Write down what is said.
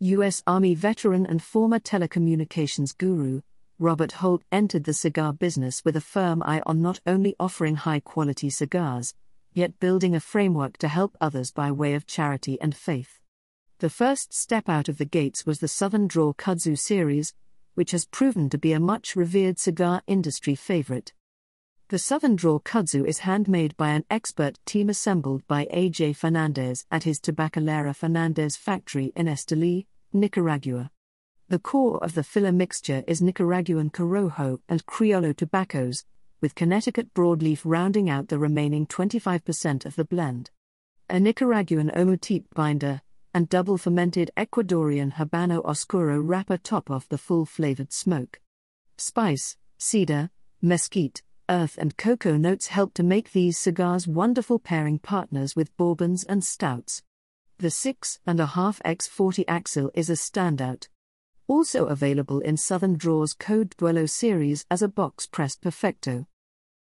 U.S. Army veteran and former telecommunications guru, Robert Holt entered the cigar business with a firm eye on not only offering high quality cigars, yet building a framework to help others by way of charity and faith. The first step out of the gates was the Southern Draw Kudzu series, which has proven to be a much revered cigar industry favorite. The Southern Draw Kudzu is handmade by an expert team assembled by A.J. Fernandez at his Tabacalera Fernandez factory in Esteli, Nicaragua. The core of the filler mixture is Nicaraguan Corojo and Criollo tobaccos, with Connecticut broadleaf rounding out the remaining 25% of the blend. A Nicaraguan Omotepe binder, and double fermented Ecuadorian Habano Oscuro wrapper top off the full flavored smoke. Spice, cedar, mesquite, earth, and cocoa notes help to make these cigars wonderful pairing partners with bourbons and stouts. The 6.5 X40 Axil is a standout also available in Southern Draw's Code Duello series as a box pressed Perfecto.